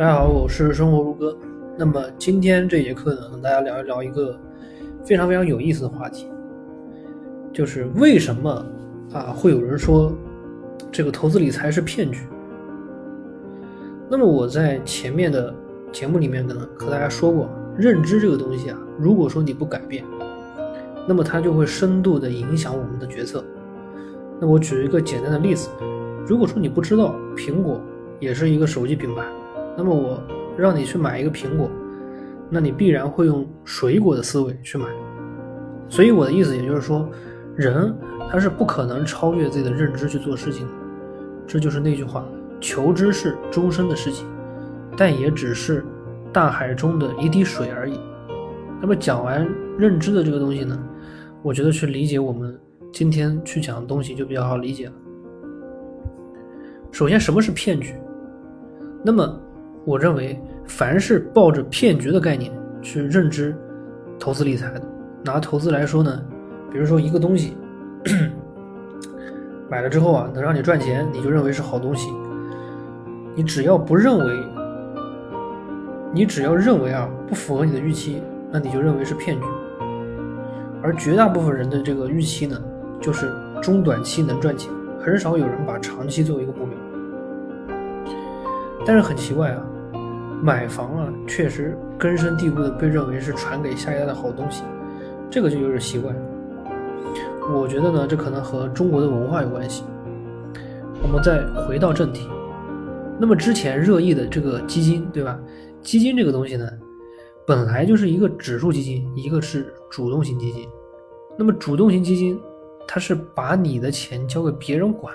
大家好，我是生活如歌。那么今天这节课呢，跟大家聊一聊一个非常非常有意思的话题，就是为什么啊会有人说这个投资理财是骗局？那么我在前面的节目里面呢和大家说过，认知这个东西啊，如果说你不改变，那么它就会深度的影响我们的决策。那我举一个简单的例子，如果说你不知道苹果也是一个手机品牌，那么我让你去买一个苹果，那你必然会用水果的思维去买。所以我的意思也就是说，人他是不可能超越自己的认知去做事情的。这就是那句话：求知是终身的事情，但也只是大海中的一滴水而已。那么讲完认知的这个东西呢，我觉得去理解我们。今天去讲的东西就比较好理解了。首先，什么是骗局？那么，我认为凡是抱着骗局的概念去认知投资理财的，拿投资来说呢，比如说一个东西买了之后啊，能让你赚钱，你就认为是好东西。你只要不认为，你只要认为啊不符合你的预期，那你就认为是骗局。而绝大部分人的这个预期呢？就是中短期能赚钱，很少有人把长期作为一个目标。但是很奇怪啊，买房啊，确实根深蒂固的被认为是传给下一代的好东西，这个就有点奇怪。我觉得呢，这可能和中国的文化有关系。我们再回到正题，那么之前热议的这个基金，对吧？基金这个东西呢，本来就是一个指数基金，一个是主动型基金。那么主动型基金。它是把你的钱交给别人管。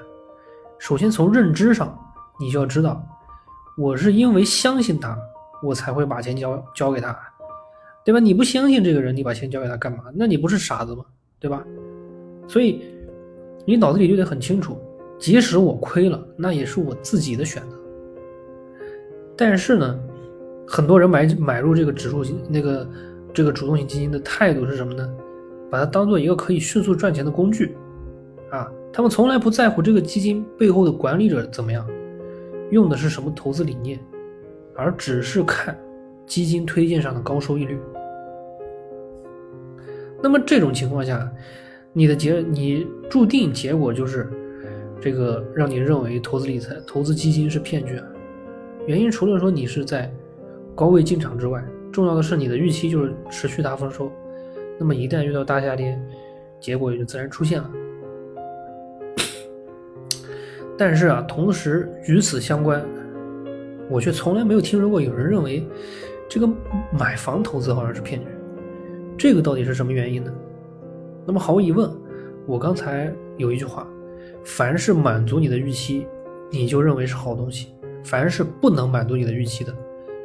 首先从认知上，你就要知道，我是因为相信他，我才会把钱交交给他，对吧？你不相信这个人，你把钱交给他干嘛？那你不是傻子吗？对吧？所以你脑子里就得很清楚，即使我亏了，那也是我自己的选择。但是呢，很多人买买入这个指数型那个这个主动型基金的态度是什么呢？把它当做一个可以迅速赚钱的工具，啊，他们从来不在乎这个基金背后的管理者怎么样，用的是什么投资理念，而只是看基金推荐上的高收益率。那么这种情况下，你的结你注定结果就是这个让你认为投资理财、投资基金是骗局。原因除了说你是在高位进场之外，重要的是你的预期就是持续大丰收。那么一旦遇到大下跌，结果也就自然出现了。但是啊，同时与此相关，我却从来没有听说过有人认为这个买房投资好像是骗局。这个到底是什么原因呢？那么毫无疑问，我刚才有一句话：凡是满足你的预期，你就认为是好东西；凡是不能满足你的预期的，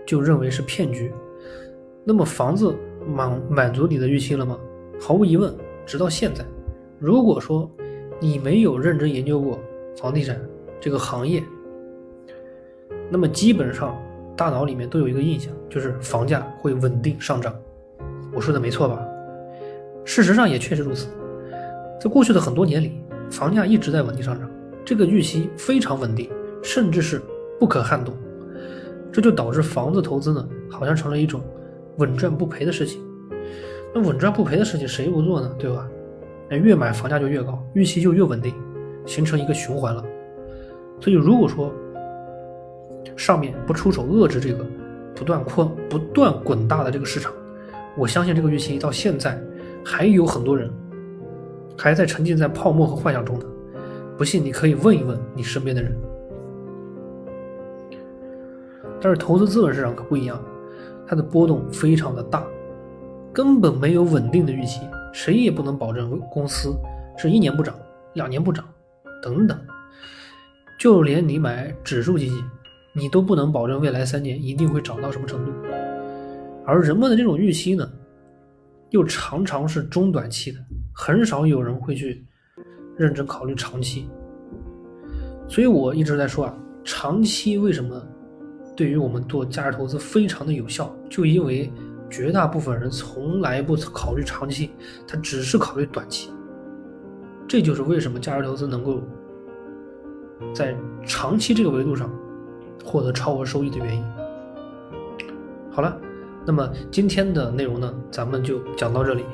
就认为是骗局。那么房子。满满足你的预期了吗？毫无疑问，直到现在，如果说你没有认真研究过房地产这个行业，那么基本上大脑里面都有一个印象，就是房价会稳定上涨。我说的没错吧？事实上也确实如此，在过去的很多年里，房价一直在稳定上涨，这个预期非常稳定，甚至是不可撼动。这就导致房子投资呢，好像成了一种。稳赚不赔的事情，那稳赚不赔的事情谁不做呢？对吧？那越买房价就越高，预期就越稳定，形成一个循环了。所以如果说上面不出手遏制这个不断扩、不断滚大的这个市场，我相信这个预期到现在还有很多人还在沉浸在泡沫和幻想中呢。不信你可以问一问你身边的人。但是投资资本市场可不一样。它的波动非常的大，根本没有稳定的预期，谁也不能保证公司是一年不涨、两年不涨，等等。就连你买指数基金，你都不能保证未来三年一定会涨到什么程度。而人们的这种预期呢，又常常是中短期的，很少有人会去认真考虑长期。所以我一直在说啊，长期为什么？对于我们做价值投资非常的有效，就因为绝大部分人从来不考虑长期，他只是考虑短期。这就是为什么价值投资能够在长期这个维度上获得超额收益的原因。好了，那么今天的内容呢，咱们就讲到这里。